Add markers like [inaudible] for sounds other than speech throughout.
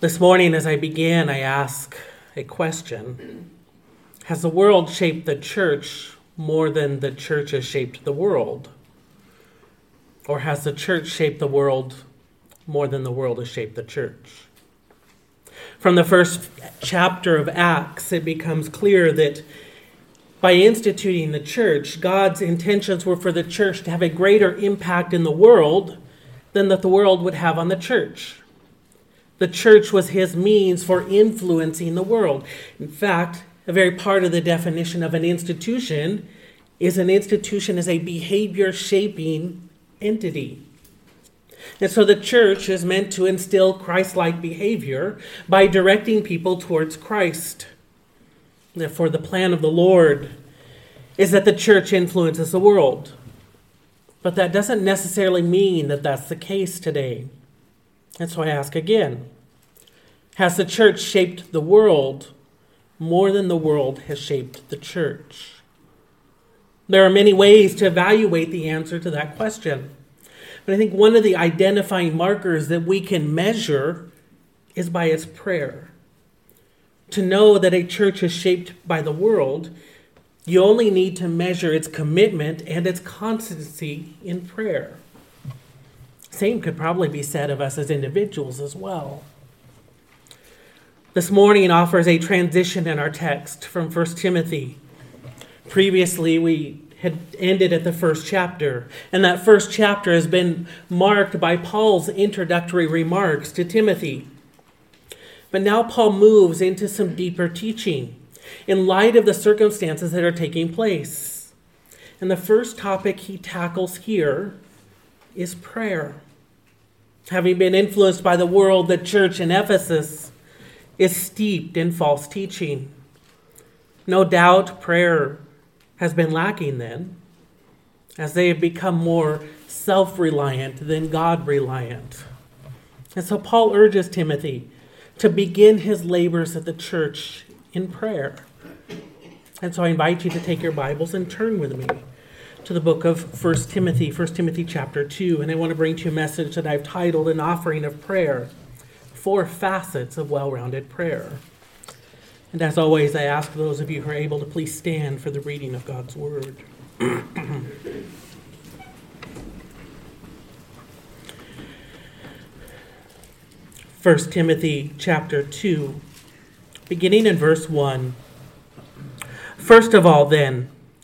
This morning, as I began, I ask a question Has the world shaped the church more than the church has shaped the world? Or has the church shaped the world more than the world has shaped the church? From the first chapter of Acts, it becomes clear that by instituting the church, God's intentions were for the church to have a greater impact in the world than that the world would have on the church. The church was his means for influencing the world. In fact, a very part of the definition of an institution is an institution is a behavior shaping entity. And so the church is meant to instill Christ like behavior by directing people towards Christ. Therefore, the plan of the Lord is that the church influences the world. But that doesn't necessarily mean that that's the case today. And so I ask again Has the church shaped the world more than the world has shaped the church? There are many ways to evaluate the answer to that question. But I think one of the identifying markers that we can measure is by its prayer. To know that a church is shaped by the world, you only need to measure its commitment and its constancy in prayer. Same could probably be said of us as individuals as well. This morning offers a transition in our text from 1 Timothy. Previously, we had ended at the first chapter, and that first chapter has been marked by Paul's introductory remarks to Timothy. But now Paul moves into some deeper teaching in light of the circumstances that are taking place. And the first topic he tackles here is prayer. Having been influenced by the world, the church in Ephesus is steeped in false teaching. No doubt prayer has been lacking then, as they have become more self reliant than God reliant. And so Paul urges Timothy to begin his labors at the church in prayer. And so I invite you to take your Bibles and turn with me to the book of 1 Timothy, 1 Timothy chapter 2. And I want to bring to you a message that I've titled An Offering of Prayer four facets of well rounded prayer. And as always, I ask those of you who are able to please stand for the reading of God's Word. [clears throat] 1 Timothy chapter 2, beginning in verse 1. First of all, then,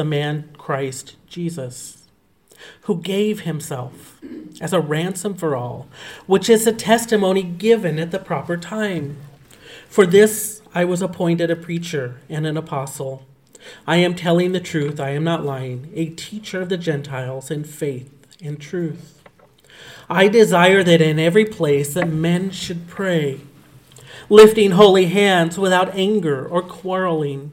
the man Christ Jesus who gave himself as a ransom for all, which is a testimony given at the proper time. For this I was appointed a preacher and an apostle. I am telling the truth, I am not lying, a teacher of the Gentiles in faith and truth. I desire that in every place that men should pray, lifting holy hands without anger or quarreling.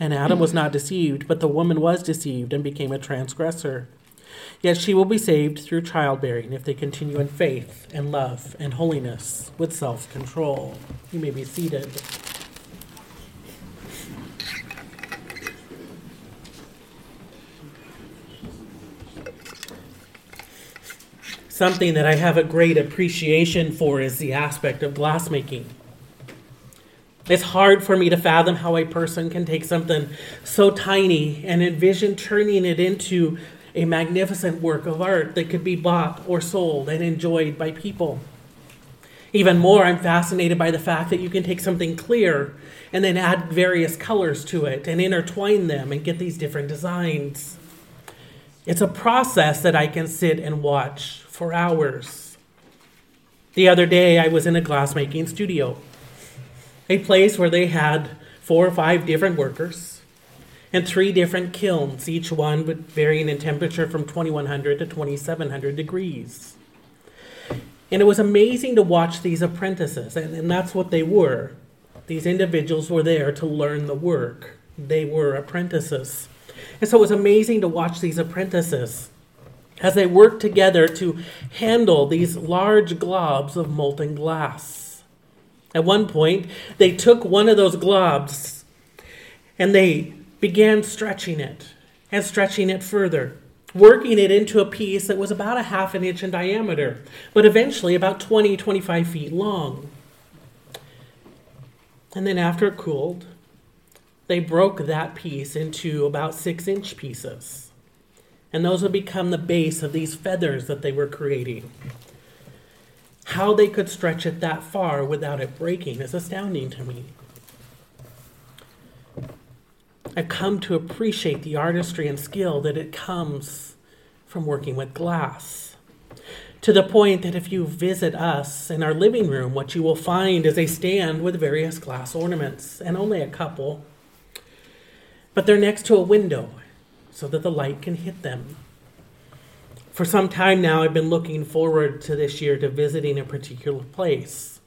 And Adam was not deceived, but the woman was deceived and became a transgressor. Yet she will be saved through childbearing if they continue in faith and love and holiness with self control. You may be seated. Something that I have a great appreciation for is the aspect of glassmaking. It's hard for me to fathom how a person can take something so tiny and envision turning it into a magnificent work of art that could be bought or sold and enjoyed by people. Even more, I'm fascinated by the fact that you can take something clear and then add various colors to it and intertwine them and get these different designs. It's a process that I can sit and watch for hours. The other day, I was in a glassmaking studio, a place where they had four or five different workers and three different kilns, each one varying in temperature from 2100 to 2700 degrees. And it was amazing to watch these apprentices, and, and that's what they were. These individuals were there to learn the work, they were apprentices. And so it was amazing to watch these apprentices as they worked together to handle these large globs of molten glass. At one point, they took one of those globs and they began stretching it and stretching it further, working it into a piece that was about a half an inch in diameter, but eventually about 20, 25 feet long. And then after it cooled, they broke that piece into about six inch pieces. And those would become the base of these feathers that they were creating. How they could stretch it that far without it breaking is astounding to me. I've come to appreciate the artistry and skill that it comes from working with glass. To the point that if you visit us in our living room, what you will find is a stand with various glass ornaments, and only a couple but they're next to a window so that the light can hit them. For some time now, I've been looking forward to this year to visiting a particular place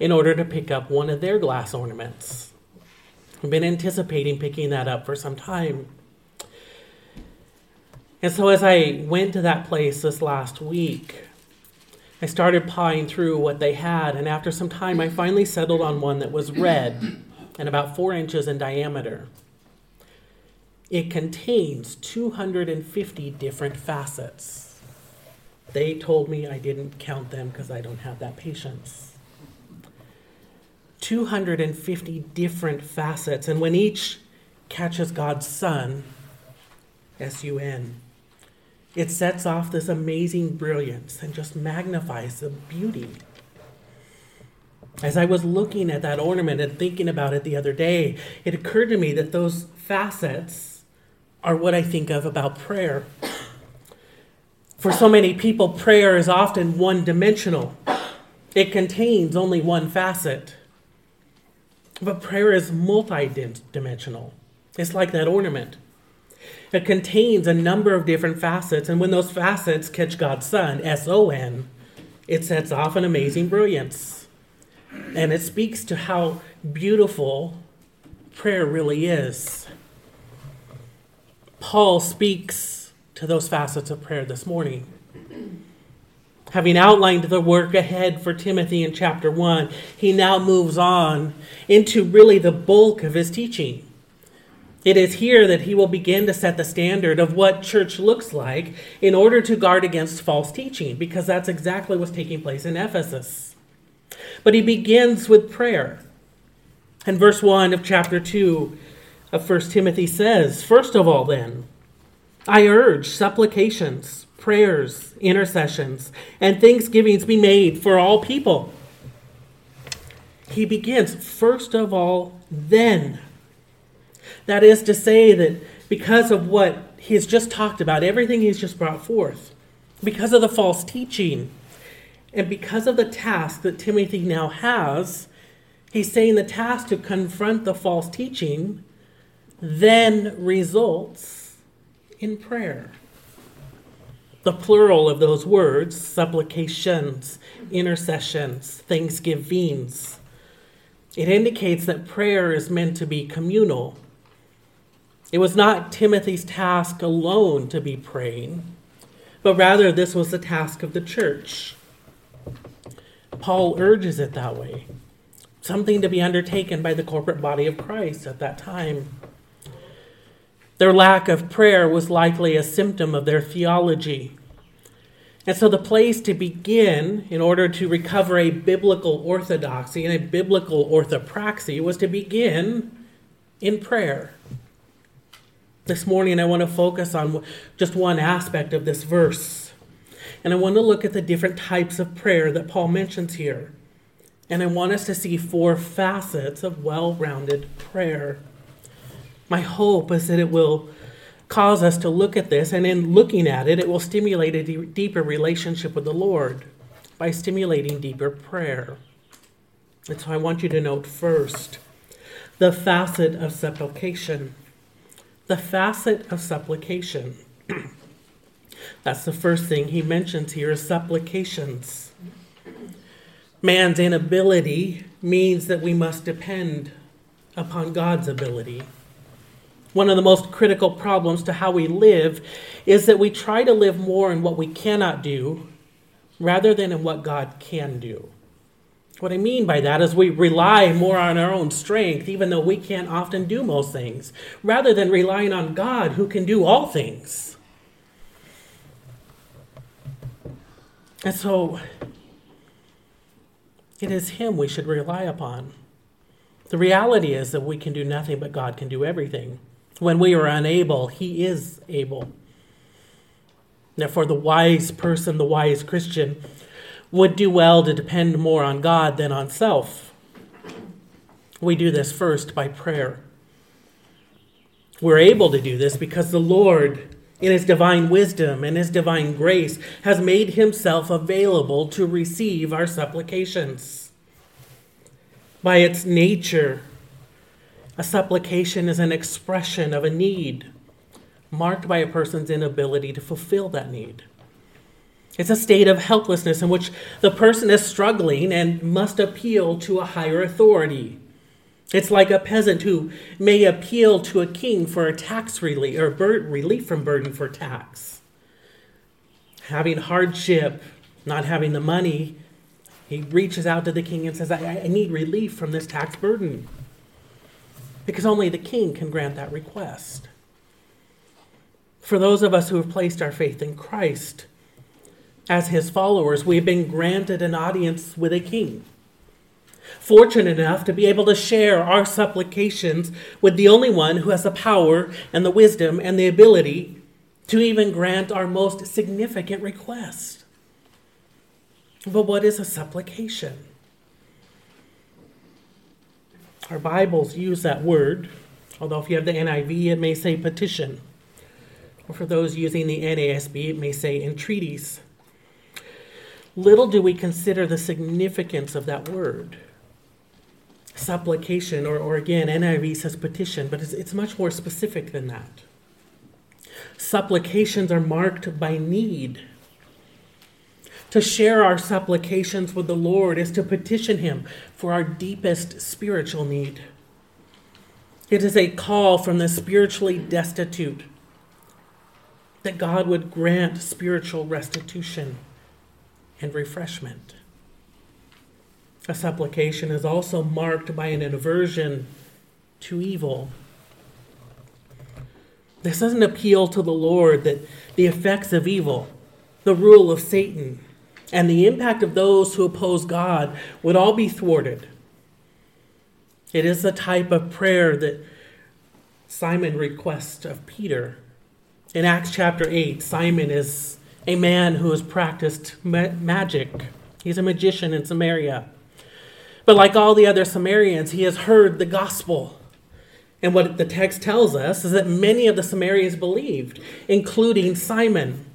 in order to pick up one of their glass ornaments. I've been anticipating picking that up for some time. And so, as I went to that place this last week, I started pawing through what they had, and after some time, I finally settled on one that was red and about four inches in diameter. It contains 250 different facets. They told me I didn't count them because I don't have that patience. 250 different facets, and when each catches God's sun, S U N, it sets off this amazing brilliance and just magnifies the beauty. As I was looking at that ornament and thinking about it the other day, it occurred to me that those facets are what I think of about prayer. For so many people, prayer is often one dimensional, it contains only one facet. But prayer is multi dimensional. It's like that ornament. It contains a number of different facets, and when those facets catch God's Son, S O N, it sets off an amazing brilliance. And it speaks to how beautiful prayer really is. Paul speaks to those facets of prayer this morning. Having outlined the work ahead for Timothy in chapter 1, he now moves on into really the bulk of his teaching. It is here that he will begin to set the standard of what church looks like in order to guard against false teaching, because that's exactly what's taking place in Ephesus. But he begins with prayer. In verse 1 of chapter 2, of 1 Timothy says, First of all, then, I urge supplications, prayers, intercessions, and thanksgivings be made for all people. He begins, first of all, then. That is to say, that because of what he has just talked about, everything he's just brought forth, because of the false teaching, and because of the task that Timothy now has, he's saying the task to confront the false teaching then results in prayer. The plural of those words, supplications, intercessions, thanksgivings, it indicates that prayer is meant to be communal. It was not Timothy's task alone to be praying, but rather this was the task of the church. Paul urges it that way, something to be undertaken by the corporate body of Christ at that time. Their lack of prayer was likely a symptom of their theology. And so, the place to begin in order to recover a biblical orthodoxy and a biblical orthopraxy was to begin in prayer. This morning, I want to focus on just one aspect of this verse. And I want to look at the different types of prayer that Paul mentions here. And I want us to see four facets of well rounded prayer. My hope is that it will cause us to look at this, and in looking at it, it will stimulate a deeper relationship with the Lord by stimulating deeper prayer. And so I want you to note first the facet of supplication. The facet of supplication. [clears throat] That's the first thing he mentions here is supplications. Man's inability means that we must depend upon God's ability. One of the most critical problems to how we live is that we try to live more in what we cannot do rather than in what God can do. What I mean by that is we rely more on our own strength, even though we can't often do most things, rather than relying on God who can do all things. And so it is Him we should rely upon. The reality is that we can do nothing, but God can do everything. When we are unable, He is able. Therefore, the wise person, the wise Christian, would do well to depend more on God than on self. We do this first by prayer. We're able to do this because the Lord, in His divine wisdom and His divine grace, has made Himself available to receive our supplications. By its nature, a supplication is an expression of a need marked by a person's inability to fulfill that need. It's a state of helplessness in which the person is struggling and must appeal to a higher authority. It's like a peasant who may appeal to a king for a tax relief or relief from burden for tax. Having hardship, not having the money, he reaches out to the king and says, I, I need relief from this tax burden. Because only the king can grant that request. For those of us who have placed our faith in Christ, as his followers, we've been granted an audience with a king. Fortunate enough to be able to share our supplications with the only one who has the power and the wisdom and the ability to even grant our most significant request. But what is a supplication? Our Bibles use that word, although if you have the NIV, it may say petition. Or for those using the NASB, it may say entreaties. Little do we consider the significance of that word. Supplication, or, or again, NIV says petition, but it's, it's much more specific than that. Supplications are marked by need. To share our supplications with the Lord is to petition Him for our deepest spiritual need. It is a call from the spiritually destitute that God would grant spiritual restitution and refreshment. A supplication is also marked by an aversion to evil. This doesn't appeal to the Lord that the effects of evil, the rule of Satan, and the impact of those who oppose God would all be thwarted. It is the type of prayer that Simon requests of Peter. In Acts chapter 8, Simon is a man who has practiced ma- magic. He's a magician in Samaria. But like all the other Samaritans, he has heard the gospel. And what the text tells us is that many of the Samaritans believed, including Simon.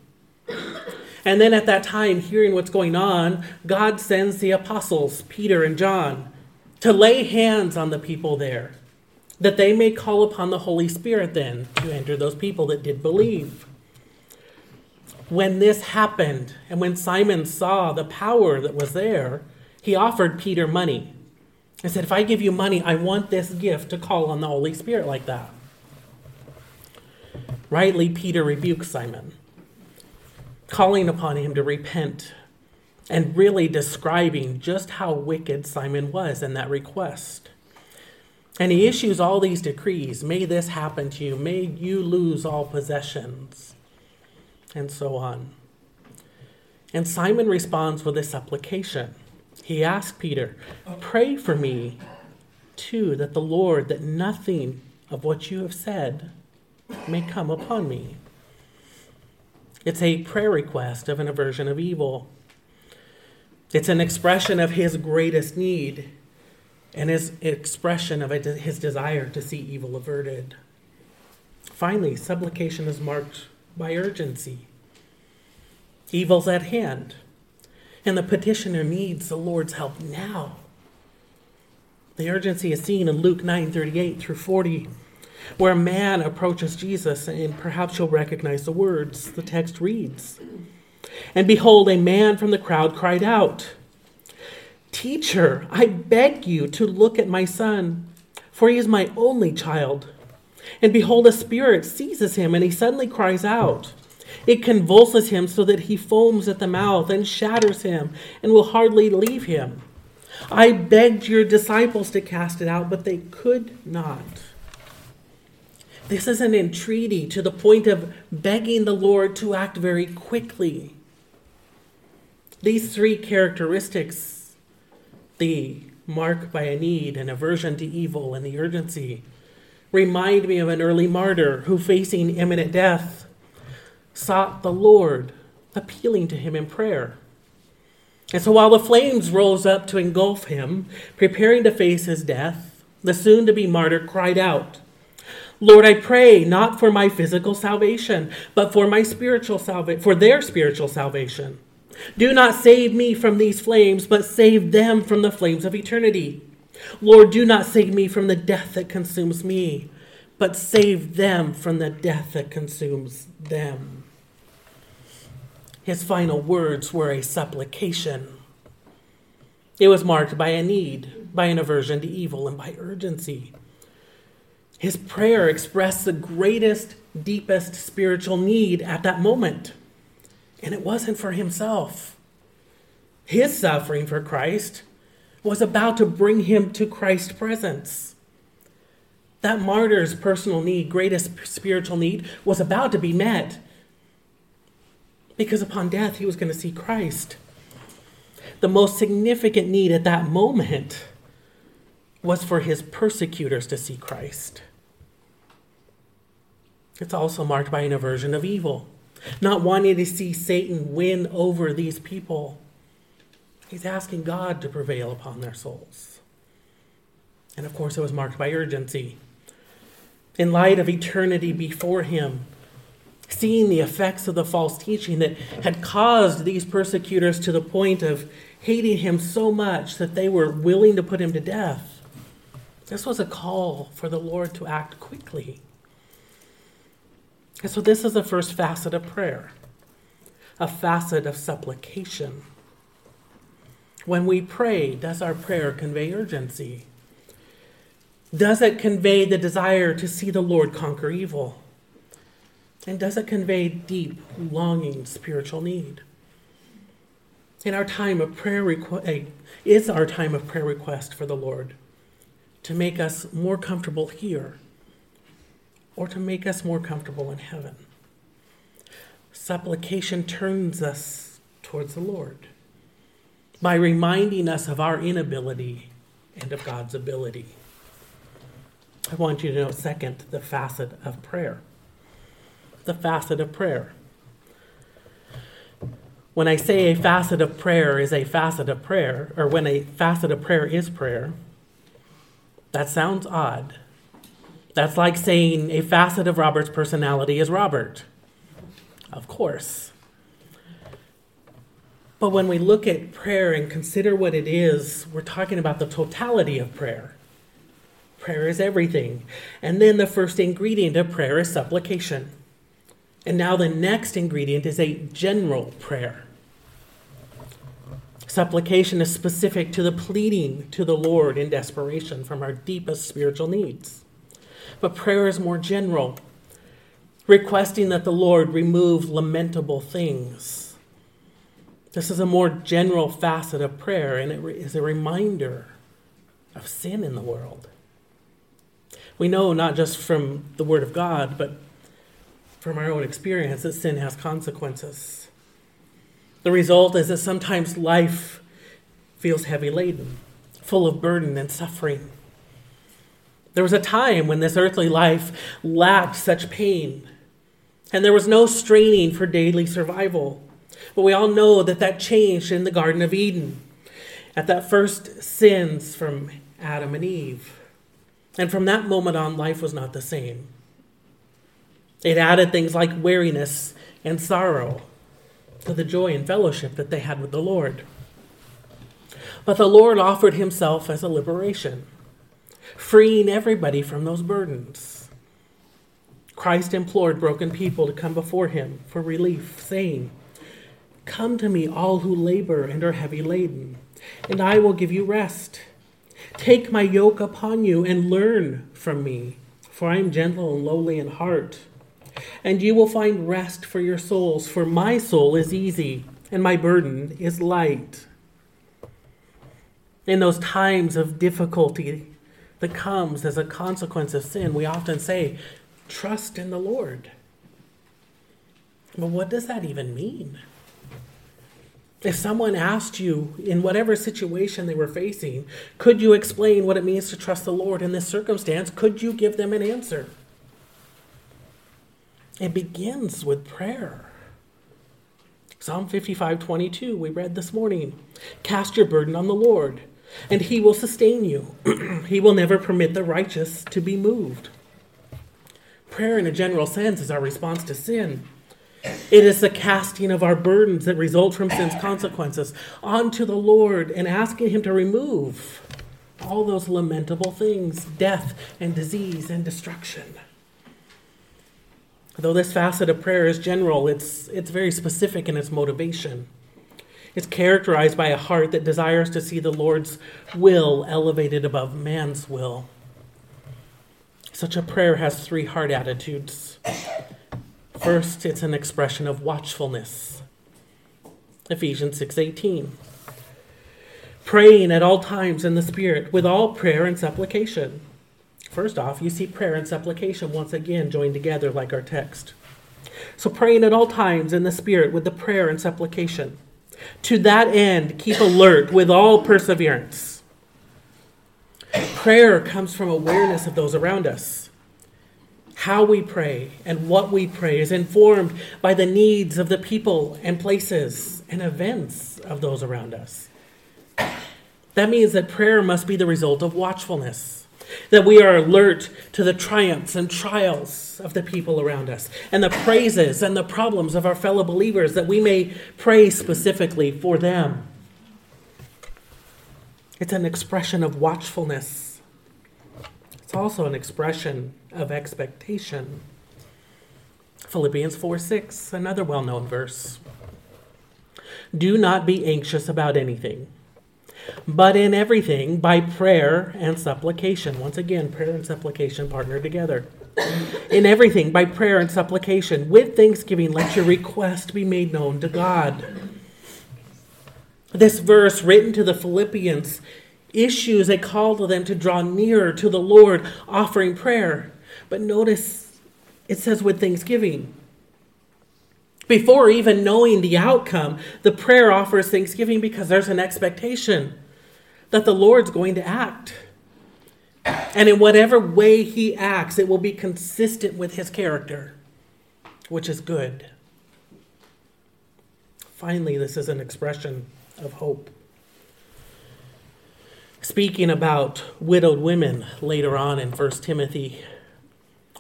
And then at that time, hearing what's going on, God sends the apostles, Peter and John, to lay hands on the people there, that they may call upon the Holy Spirit then to enter those people that did believe when this happened and when Simon saw the power that was there, he offered Peter money. He said, If I give you money, I want this gift to call on the Holy Spirit like that. Rightly, Peter rebuked Simon, calling upon him to repent and really describing just how wicked Simon was in that request. And he issues all these decrees May this happen to you, may you lose all possessions and so on. And Simon responds with a supplication. He asked Peter, Pray for me, too, that the Lord, that nothing of what you have said may come upon me. It's a prayer request of an aversion of evil. It's an expression of his greatest need and his expression of his desire to see evil averted. Finally, supplication is marked by urgency. Evil's at hand, and the petitioner needs the Lord's help now. The urgency is seen in Luke 9 38 through 40, where a man approaches Jesus, and perhaps you'll recognize the words. The text reads And behold, a man from the crowd cried out, Teacher, I beg you to look at my son, for he is my only child. And behold, a spirit seizes him, and he suddenly cries out. It convulses him so that he foams at the mouth and shatters him and will hardly leave him. I begged your disciples to cast it out, but they could not. This is an entreaty to the point of begging the Lord to act very quickly. These three characteristics the mark by a need, an aversion to evil, and the urgency remind me of an early martyr who, facing imminent death, sought the Lord, appealing to him in prayer. And so while the flames rose up to engulf him, preparing to face his death, the soon to be martyr cried out, Lord, I pray not for my physical salvation, but for my spiritual salvation, for their spiritual salvation. Do not save me from these flames, but save them from the flames of eternity. Lord, do not save me from the death that consumes me, but save them from the death that consumes them. His final words were a supplication. It was marked by a need, by an aversion to evil, and by urgency. His prayer expressed the greatest, deepest spiritual need at that moment. And it wasn't for himself. His suffering for Christ was about to bring him to Christ's presence. That martyr's personal need, greatest spiritual need, was about to be met because upon death he was going to see Christ. The most significant need at that moment was for his persecutors to see Christ. It's also marked by an aversion of evil not wanting to see Satan win over these people. He's asking God to prevail upon their souls. And of course, it was marked by urgency. In light of eternity before him, seeing the effects of the false teaching that had caused these persecutors to the point of hating him so much that they were willing to put him to death, this was a call for the Lord to act quickly. And so, this is the first facet of prayer a facet of supplication. When we pray, does our prayer convey urgency? Does it convey the desire to see the Lord conquer evil? And does it convey deep, longing spiritual need? In our time of prayer, is our time of prayer request for the Lord to make us more comfortable here or to make us more comfortable in heaven. Supplication turns us towards the Lord by reminding us of our inability and of God's ability. I want you to know, second, the facet of prayer. The facet of prayer. When I say a facet of prayer is a facet of prayer, or when a facet of prayer is prayer, that sounds odd. That's like saying a facet of Robert's personality is Robert. Of course. But when we look at prayer and consider what it is, we're talking about the totality of prayer. Prayer is everything. And then the first ingredient of prayer is supplication. And now the next ingredient is a general prayer. Supplication is specific to the pleading to the Lord in desperation from our deepest spiritual needs but prayer is more general, requesting that the Lord remove lamentable things. This is a more general facet of prayer, and it is a reminder of sin in the world. We know not just from the Word of God, but from our own experience that sin has consequences. The result is that sometimes life feels heavy laden, full of burden and suffering. There was a time when this earthly life lacked such pain, and there was no straining for daily survival. But we all know that that changed in the Garden of Eden at that first sins from Adam and Eve. And from that moment on, life was not the same. It added things like weariness and sorrow to the joy and fellowship that they had with the Lord. But the Lord offered himself as a liberation, freeing everybody from those burdens. Christ implored broken people to come before him for relief, saying, Come to me, all who labor and are heavy laden, and I will give you rest. Take my yoke upon you and learn from me, for I am gentle and lowly in heart. And you will find rest for your souls, for my soul is easy and my burden is light. In those times of difficulty that comes as a consequence of sin, we often say, Trust in the Lord. But what does that even mean? If someone asked you in whatever situation they were facing, could you explain what it means to trust the Lord in this circumstance? Could you give them an answer? It begins with prayer. Psalm 55 22, we read this morning. Cast your burden on the Lord, and he will sustain you. [clears throat] he will never permit the righteous to be moved. Prayer, in a general sense, is our response to sin. It is the casting of our burdens that result from sin's consequences onto the Lord and asking Him to remove all those lamentable things death and disease and destruction. Though this facet of prayer is general, it's, it's very specific in its motivation. It's characterized by a heart that desires to see the Lord's will elevated above man's will. Such a prayer has three heart attitudes. First, it's an expression of watchfulness. Ephesians 6:18. Praying at all times in the Spirit with all prayer and supplication. First off, you see prayer and supplication once again joined together like our text. So praying at all times in the Spirit with the prayer and supplication. To that end, keep alert with all perseverance. Prayer comes from awareness of those around us how we pray and what we pray is informed by the needs of the people and places and events of those around us. That means that prayer must be the result of watchfulness, that we are alert to the triumphs and trials of the people around us, and the praises and the problems of our fellow believers, that we may pray specifically for them. It's an expression of watchfulness. It's also an expression of expectation. Philippians 4 6, another well known verse. Do not be anxious about anything, but in everything, by prayer and supplication. Once again, prayer and supplication partner together. In everything, by prayer and supplication, with thanksgiving, let your request be made known to God. This verse, written to the Philippians, issues a call to them to draw nearer to the Lord, offering prayer. But notice it says with thanksgiving. Before even knowing the outcome, the prayer offers thanksgiving because there's an expectation that the Lord's going to act. And in whatever way he acts, it will be consistent with his character, which is good. Finally, this is an expression of hope. Speaking about widowed women later on in 1 Timothy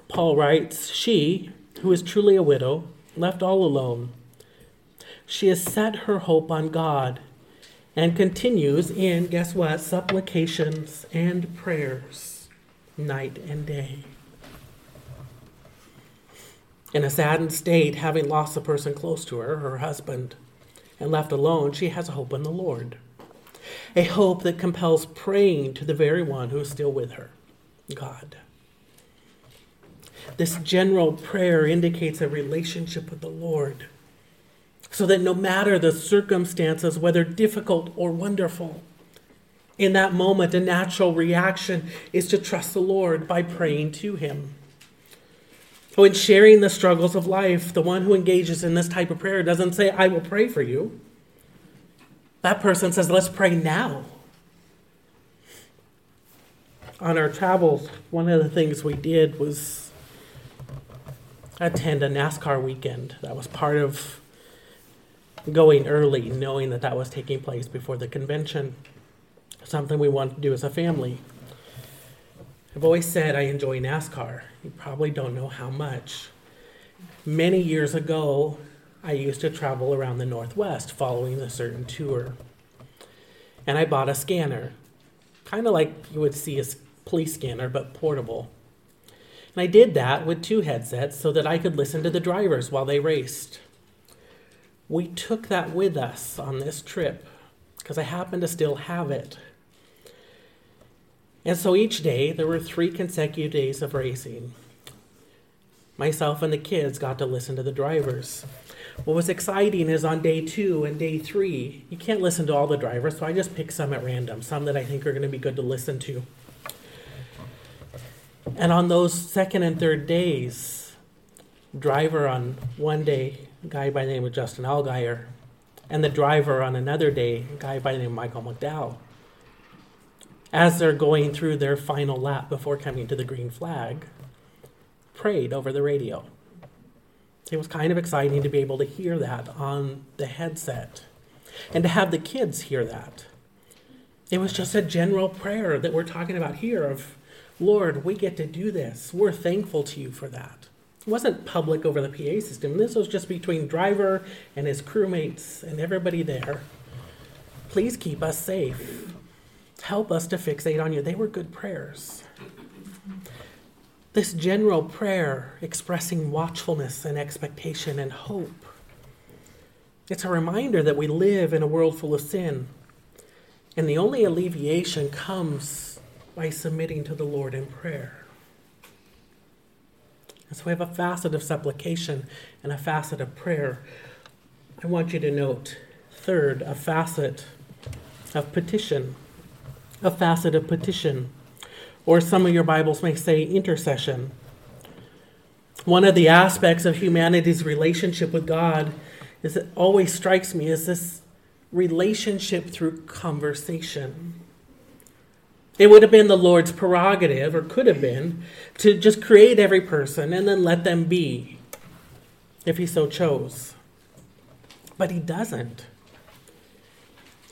Paul writes, She, who is truly a widow, left all alone, she has set her hope on God and continues in, guess what, supplications and prayers night and day. In a saddened state, having lost a person close to her, her husband, and left alone, she has a hope in the Lord. A hope that compels praying to the very one who is still with her, God. This general prayer indicates a relationship with the Lord. So that no matter the circumstances, whether difficult or wonderful, in that moment, a natural reaction is to trust the Lord by praying to Him. So, in sharing the struggles of life, the one who engages in this type of prayer doesn't say, I will pray for you. That person says, Let's pray now. On our travels, one of the things we did was attend a NASCAR weekend. That was part of going early, knowing that that was taking place before the convention. Something we wanted to do as a family. I've always said I enjoy NASCAR. You probably don't know how much. Many years ago, I used to travel around the Northwest following a certain tour. And I bought a scanner, kind of like you would see a police scanner, but portable. And I did that with two headsets so that I could listen to the drivers while they raced. We took that with us on this trip because I happen to still have it. And so each day, there were three consecutive days of racing. Myself and the kids got to listen to the drivers. What was exciting is on day two and day three, you can't listen to all the drivers, so I just picked some at random, some that I think are going to be good to listen to. And on those second and third days, driver on one day, a guy by the name of Justin Allgaier, and the driver on another day, a guy by the name of Michael McDowell, as they're going through their final lap before coming to the green flag, prayed over the radio. It was kind of exciting to be able to hear that on the headset and to have the kids hear that. It was just a general prayer that we're talking about here of, Lord, we get to do this. We're thankful to you for that. It wasn't public over the PA system. This was just between driver and his crewmates and everybody there. Please keep us safe. Help us to fixate on you. They were good prayers. This general prayer expressing watchfulness and expectation and hope. It's a reminder that we live in a world full of sin. And the only alleviation comes by submitting to the Lord in prayer. And so we have a facet of supplication and a facet of prayer. I want you to note, third, a facet of petition a facet of petition, or some of your Bibles may say intercession. One of the aspects of humanity's relationship with God is it always strikes me as this relationship through conversation. It would have been the Lord's prerogative, or could have been, to just create every person and then let them be, if He so chose. But He doesn't.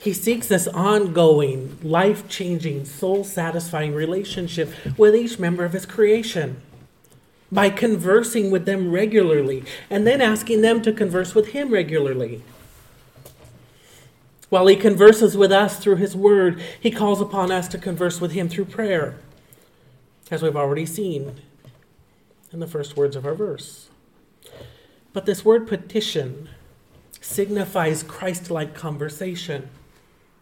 He seeks this ongoing, life changing, soul satisfying relationship with each member of his creation by conversing with them regularly and then asking them to converse with him regularly. While he converses with us through his word, he calls upon us to converse with him through prayer, as we've already seen in the first words of our verse. But this word petition signifies Christ like conversation.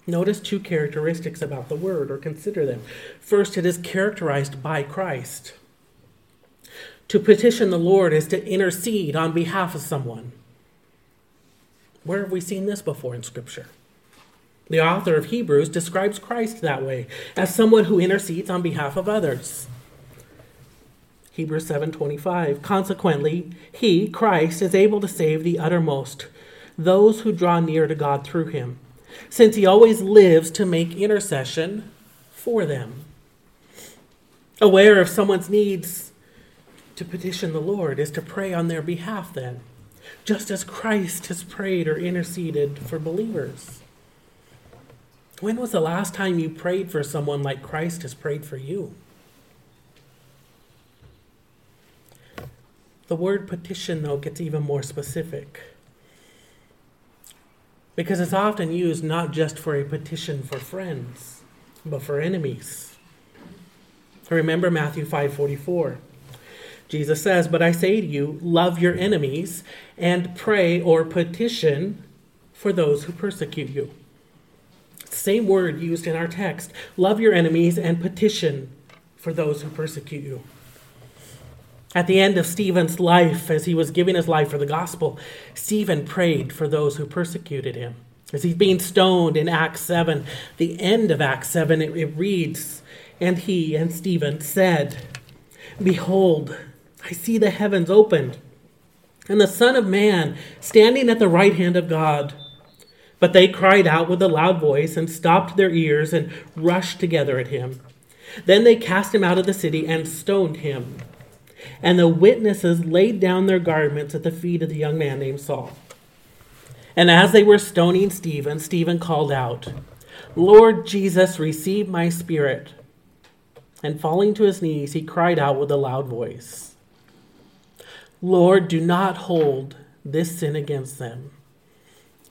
Notice two characteristics about the word, or consider them. First, it is characterized by Christ. To petition the Lord is to intercede on behalf of someone. Where have we seen this before in Scripture? The author of Hebrews describes Christ that way, as someone who intercedes on behalf of others. Hebrews 7:25 Consequently, he, Christ, is able to save the uttermost, those who draw near to God through him since he always lives to make intercession for them. Aware of someone's needs to petition the Lord is to pray on their behalf, then, just as Christ has prayed or interceded for believers. When was the last time you prayed for someone like Christ has prayed for you? The word petition, though, gets even more specific because it's often used not just for a petition for friends, but for enemies. Remember Matthew 5:44. Jesus says, "But I say to you, love your enemies and pray or petition for those who persecute you." Same word used in our text. Love your enemies and petition for those who persecute you. At the end of Stephen's life, as he was giving his life for the gospel, Stephen prayed for those who persecuted him. As he's being stoned in Acts 7, the end of Acts 7, it, it reads, And he and Stephen said, Behold, I see the heavens opened, and the Son of Man standing at the right hand of God. But they cried out with a loud voice and stopped their ears and rushed together at him. Then they cast him out of the city and stoned him. And the witnesses laid down their garments at the feet of the young man named Saul. And as they were stoning Stephen, Stephen called out, Lord Jesus, receive my spirit. And falling to his knees, he cried out with a loud voice, Lord, do not hold this sin against them.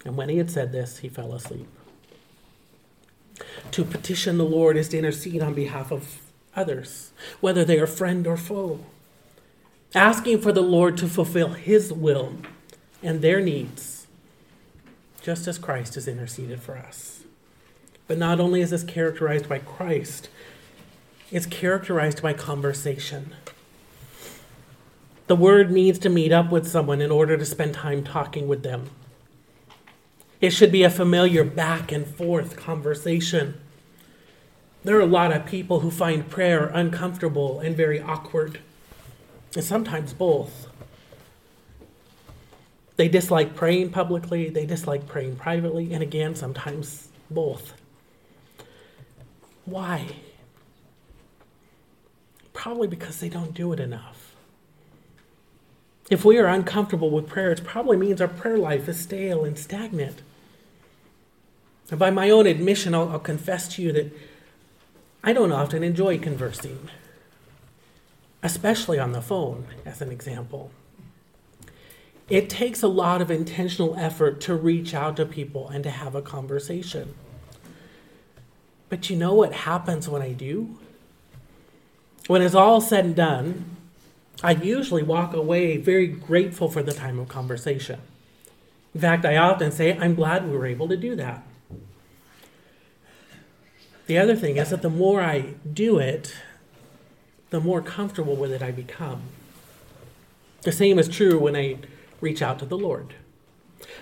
And when he had said this, he fell asleep. To petition the Lord is to intercede on behalf of others, whether they are friend or foe, asking for the Lord to fulfill his will and their needs, just as Christ has interceded for us. But not only is this characterized by Christ, it's characterized by conversation. The word needs to meet up with someone in order to spend time talking with them. It should be a familiar back and forth conversation. There are a lot of people who find prayer uncomfortable and very awkward, and sometimes both. They dislike praying publicly, they dislike praying privately, and again, sometimes both. Why? Probably because they don't do it enough. If we are uncomfortable with prayer, it probably means our prayer life is stale and stagnant. And by my own admission, I'll, I'll confess to you that I don't often enjoy conversing, especially on the phone, as an example. It takes a lot of intentional effort to reach out to people and to have a conversation. But you know what happens when I do? When it's all said and done, I usually walk away very grateful for the time of conversation. In fact, I often say, I'm glad we were able to do that. The other thing is that the more I do it, the more comfortable with it I become. The same is true when I reach out to the Lord.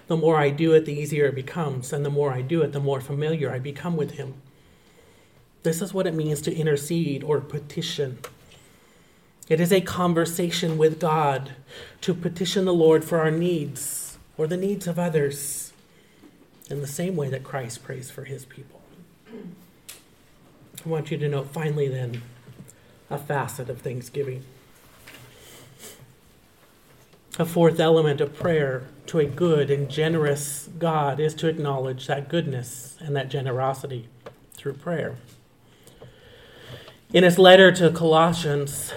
The more I do it, the easier it becomes, and the more I do it, the more familiar I become with Him. This is what it means to intercede or petition. It is a conversation with God to petition the Lord for our needs or the needs of others in the same way that Christ prays for his people. I want you to know, finally, then, a facet of thanksgiving. A fourth element of prayer to a good and generous God is to acknowledge that goodness and that generosity through prayer. In his letter to Colossians,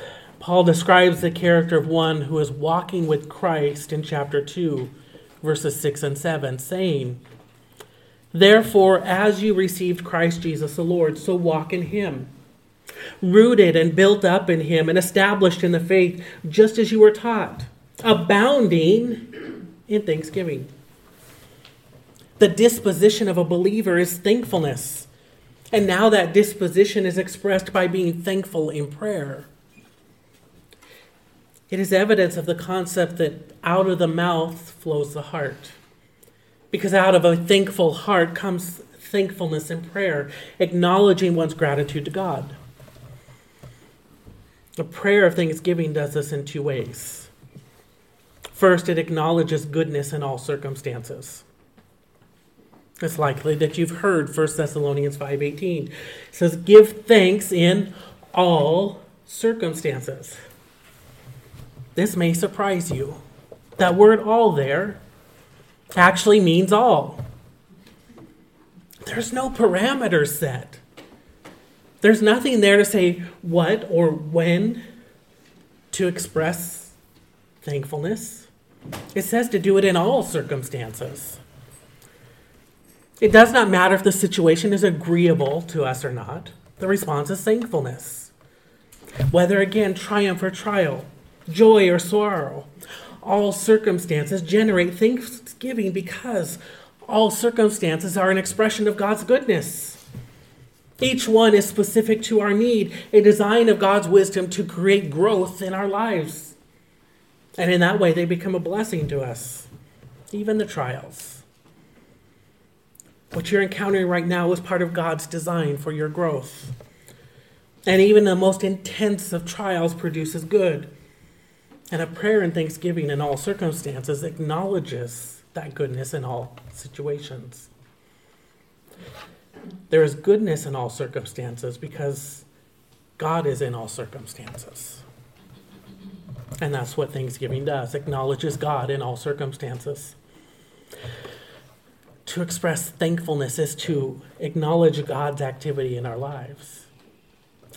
Paul describes the character of one who is walking with Christ in chapter 2, verses 6 and 7, saying, Therefore, as you received Christ Jesus the Lord, so walk in him, rooted and built up in him, and established in the faith, just as you were taught, abounding in thanksgiving. The disposition of a believer is thankfulness. And now that disposition is expressed by being thankful in prayer. It is evidence of the concept that out of the mouth flows the heart. Because out of a thankful heart comes thankfulness in prayer, acknowledging one's gratitude to God. The prayer of thanksgiving does this in two ways. First, it acknowledges goodness in all circumstances. It's likely that you've heard 1 Thessalonians 5:18. It says, "Give thanks in all circumstances." This may surprise you. That word all there actually means all. There's no parameters set. There's nothing there to say what or when to express thankfulness. It says to do it in all circumstances. It does not matter if the situation is agreeable to us or not. The response is thankfulness. Whether again triumph or trial, joy or sorrow, all circumstances generate thanksgiving because all circumstances are an expression of God's goodness. Each one is specific to our need, a design of God's wisdom to create growth in our lives. And in that way, they become a blessing to us, even the trials. What you're encountering right now is part of God's design for your growth. And even the most intense of trials produces good. And a prayer and thanksgiving in all circumstances acknowledges that goodness in all situations. There is goodness in all circumstances because God is in all circumstances. And that's what Thanksgiving does, acknowledges God in all circumstances. to express thankfulness is to acknowledge God's activity in our lives.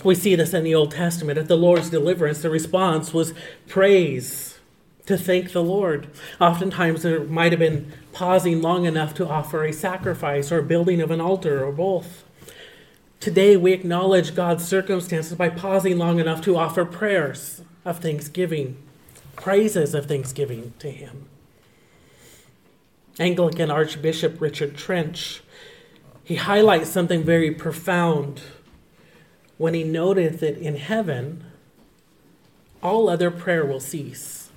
We see this in the Old Testament. At the Lord's deliverance, the response was praise, to thank the Lord. Oftentimes, there might have been pausing long enough to offer a sacrifice or building of an altar or both. Today, we acknowledge God's circumstances by pausing long enough to offer prayers of thanksgiving, praises of thanksgiving to Him. Anglican Archbishop Richard Trench, he highlights something very profound when he noted that in heaven, all other prayer will cease.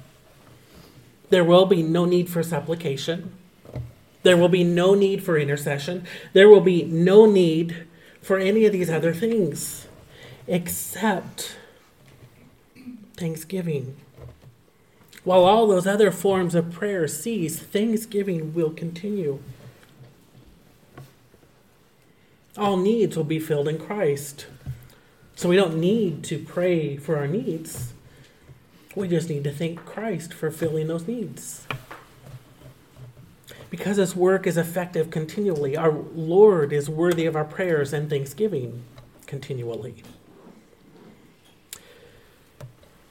There will be no need for supplication. There will be no need for intercession. There will be no need for any of these other things except thanksgiving. While all those other forms of prayer cease, thanksgiving will continue. All needs will be filled in Christ. So we don't need to pray for our needs. We just need to thank Christ for filling those needs. Because his work is effective continually, our Lord is worthy of our prayers and thanksgiving continually.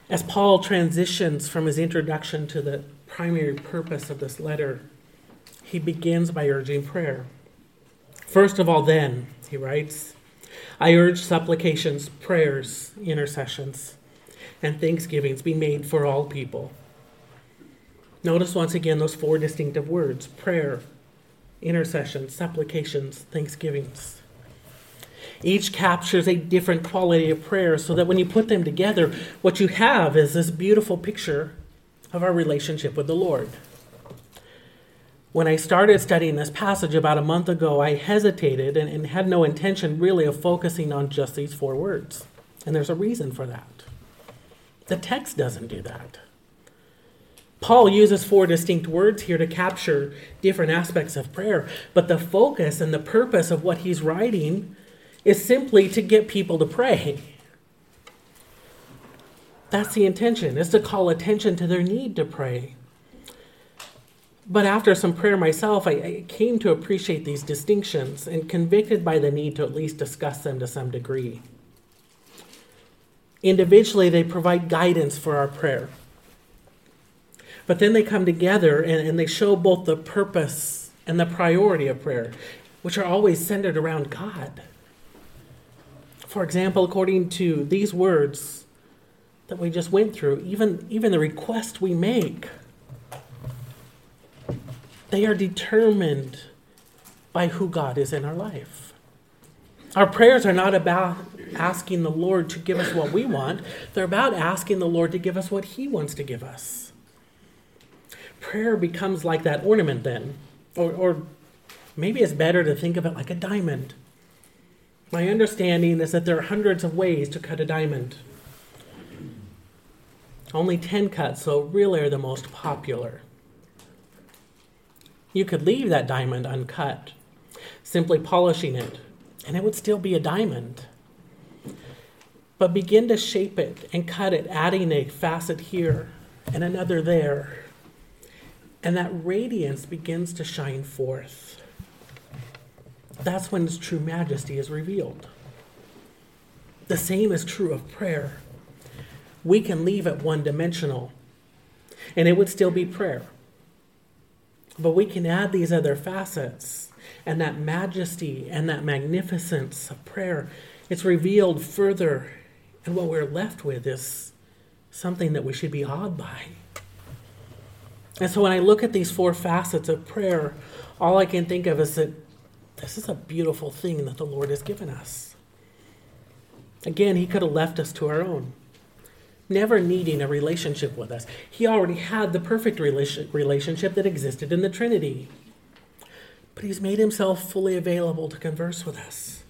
As Paul transitions from his introduction to the primary purpose of this letter, he begins by urging prayer. First of all, then, he writes, I urge supplications, prayers, intercessions, and thanksgivings be made for all people. Notice once again those four distinctive words prayer, intercession, supplications, thanksgivings. Each captures a different quality of prayer so that when you put them together, what you have is this beautiful picture of our relationship with the Lord. When I started studying this passage about a month ago, I hesitated and, and, had no intention really of focusing on just these four words. And there's a reason for that. The text doesn't do that. Paul uses four distinct words here to capture different aspects of prayer, but the focus and the purpose of what he's writing is simply to get people to pray. That's the intention, is to call attention to their need to pray. But after some prayer myself, I, I, came to appreciate these distinctions and convicted by the need to at least discuss them to some degree. Individually, they provide guidance for our prayer. But then they come together and, and they show both the purpose and the priority of prayer, which are always centered around God. For example, according to these words that we just went through, even, even the request we make, they are determined by who God is in our life. Our prayers are not about asking the Lord to give us what we want, they're about asking the Lord to give us what He wants to give us. Prayer becomes like that ornament then, or, or maybe it's better to think of it like a diamond. My understanding is that there are hundreds of ways to cut a diamond. Only 10 cuts, so really are the most popular. You could leave that diamond uncut, simply polishing it, and it would still be a diamond. But begin to shape it and cut it, adding a facet here and another there. And that radiance begins to shine forth that's when its true majesty is revealed. The same is true of prayer. We can leave it one dimensional, and it would still be prayer. But we can add these other facets, and that majesty and that magnificence of prayer, it's revealed further, and what we're left with is something that we should be awed by. And so when I look at these four facets of prayer, all I can think of is that this is a beautiful thing that the Lord has given us. Again, He could have left us to our own, never needing a relationship with us. He already had the perfect relationship that existed in the Trinity. But He's made Himself fully available to converse with us.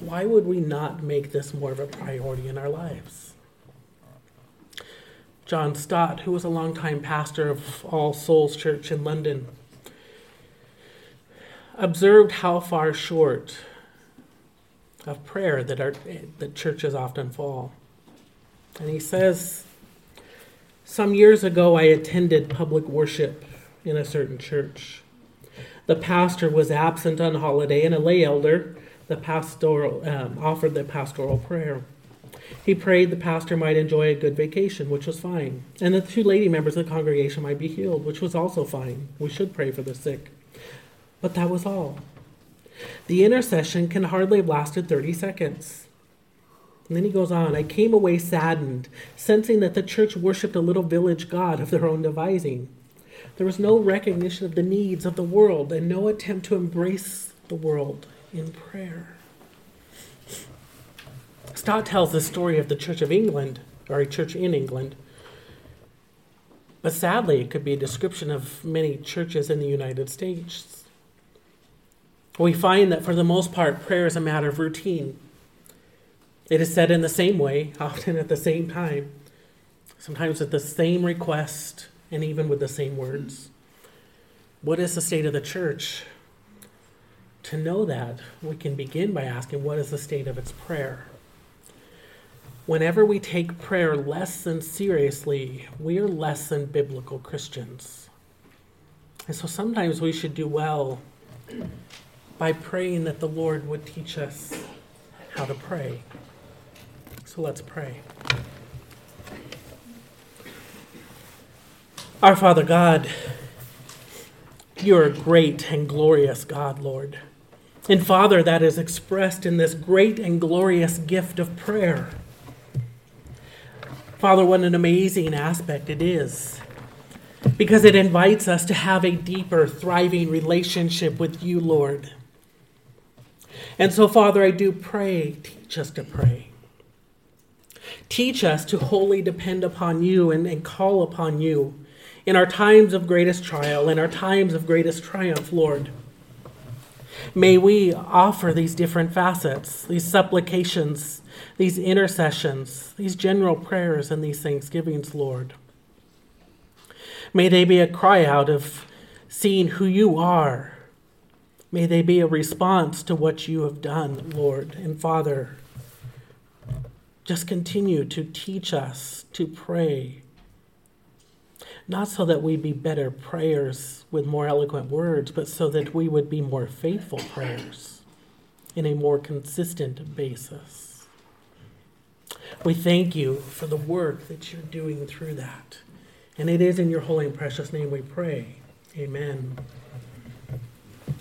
Why would we not make this more of a priority in our lives? John Stott, who was a longtime pastor of All Souls Church in London, observed how far short of prayer that our that churches often fall. And he says, some years ago I attended public worship in a certain church. The pastor was absent on holiday, and a lay elder, the pastoral, um, offered the pastoral prayer. He prayed the pastor might enjoy a good vacation, which was fine, and the two lady members of the congregation might be healed, which was also fine. We should pray for the sick. But that was all. The intercession can hardly have lasted 30 seconds. And then he goes on I came away saddened, sensing that the church worshiped a little village god of their own devising. There was no recognition of the needs of the world and no attempt to embrace the world in prayer. Stott tells the story of the Church of England, or a church in England. But sadly, it could be a description of many churches in the United States. We find that for the most part, prayer is a matter of routine. It is said in the same way, often at the same time, sometimes with the same request, and even with the same words. What is the state of the church? To know that, we can begin by asking what is the state of its prayer? Whenever we take prayer less than seriously, we are less than biblical Christians. And so sometimes we should do well by praying that the Lord would teach us how to pray. Let's pray. Our Father God, you're a great and glorious God, Lord. And Father, that is expressed in this great and glorious gift of prayer. Father, what an amazing aspect it is because it invites us to have a deeper, thriving relationship with you, Lord. And so, Father, I do pray, teach us to pray. Teach us to wholly depend upon you and, and call upon you in our times of greatest trial, in our times of greatest triumph, Lord. May we offer these different facets, these supplications, these intercessions, these general prayers, and these thanksgivings, Lord. May they be a cry out of seeing who you are. May they be a response to what you have done, Lord and Father. Just continue to teach us to pray not so that we be better prayers with more eloquent words, but so that we would be more faithful prayers in a more consistent basis. We thank you for the work that you're doing through that. And it is in your holy and precious name we pray. Amen.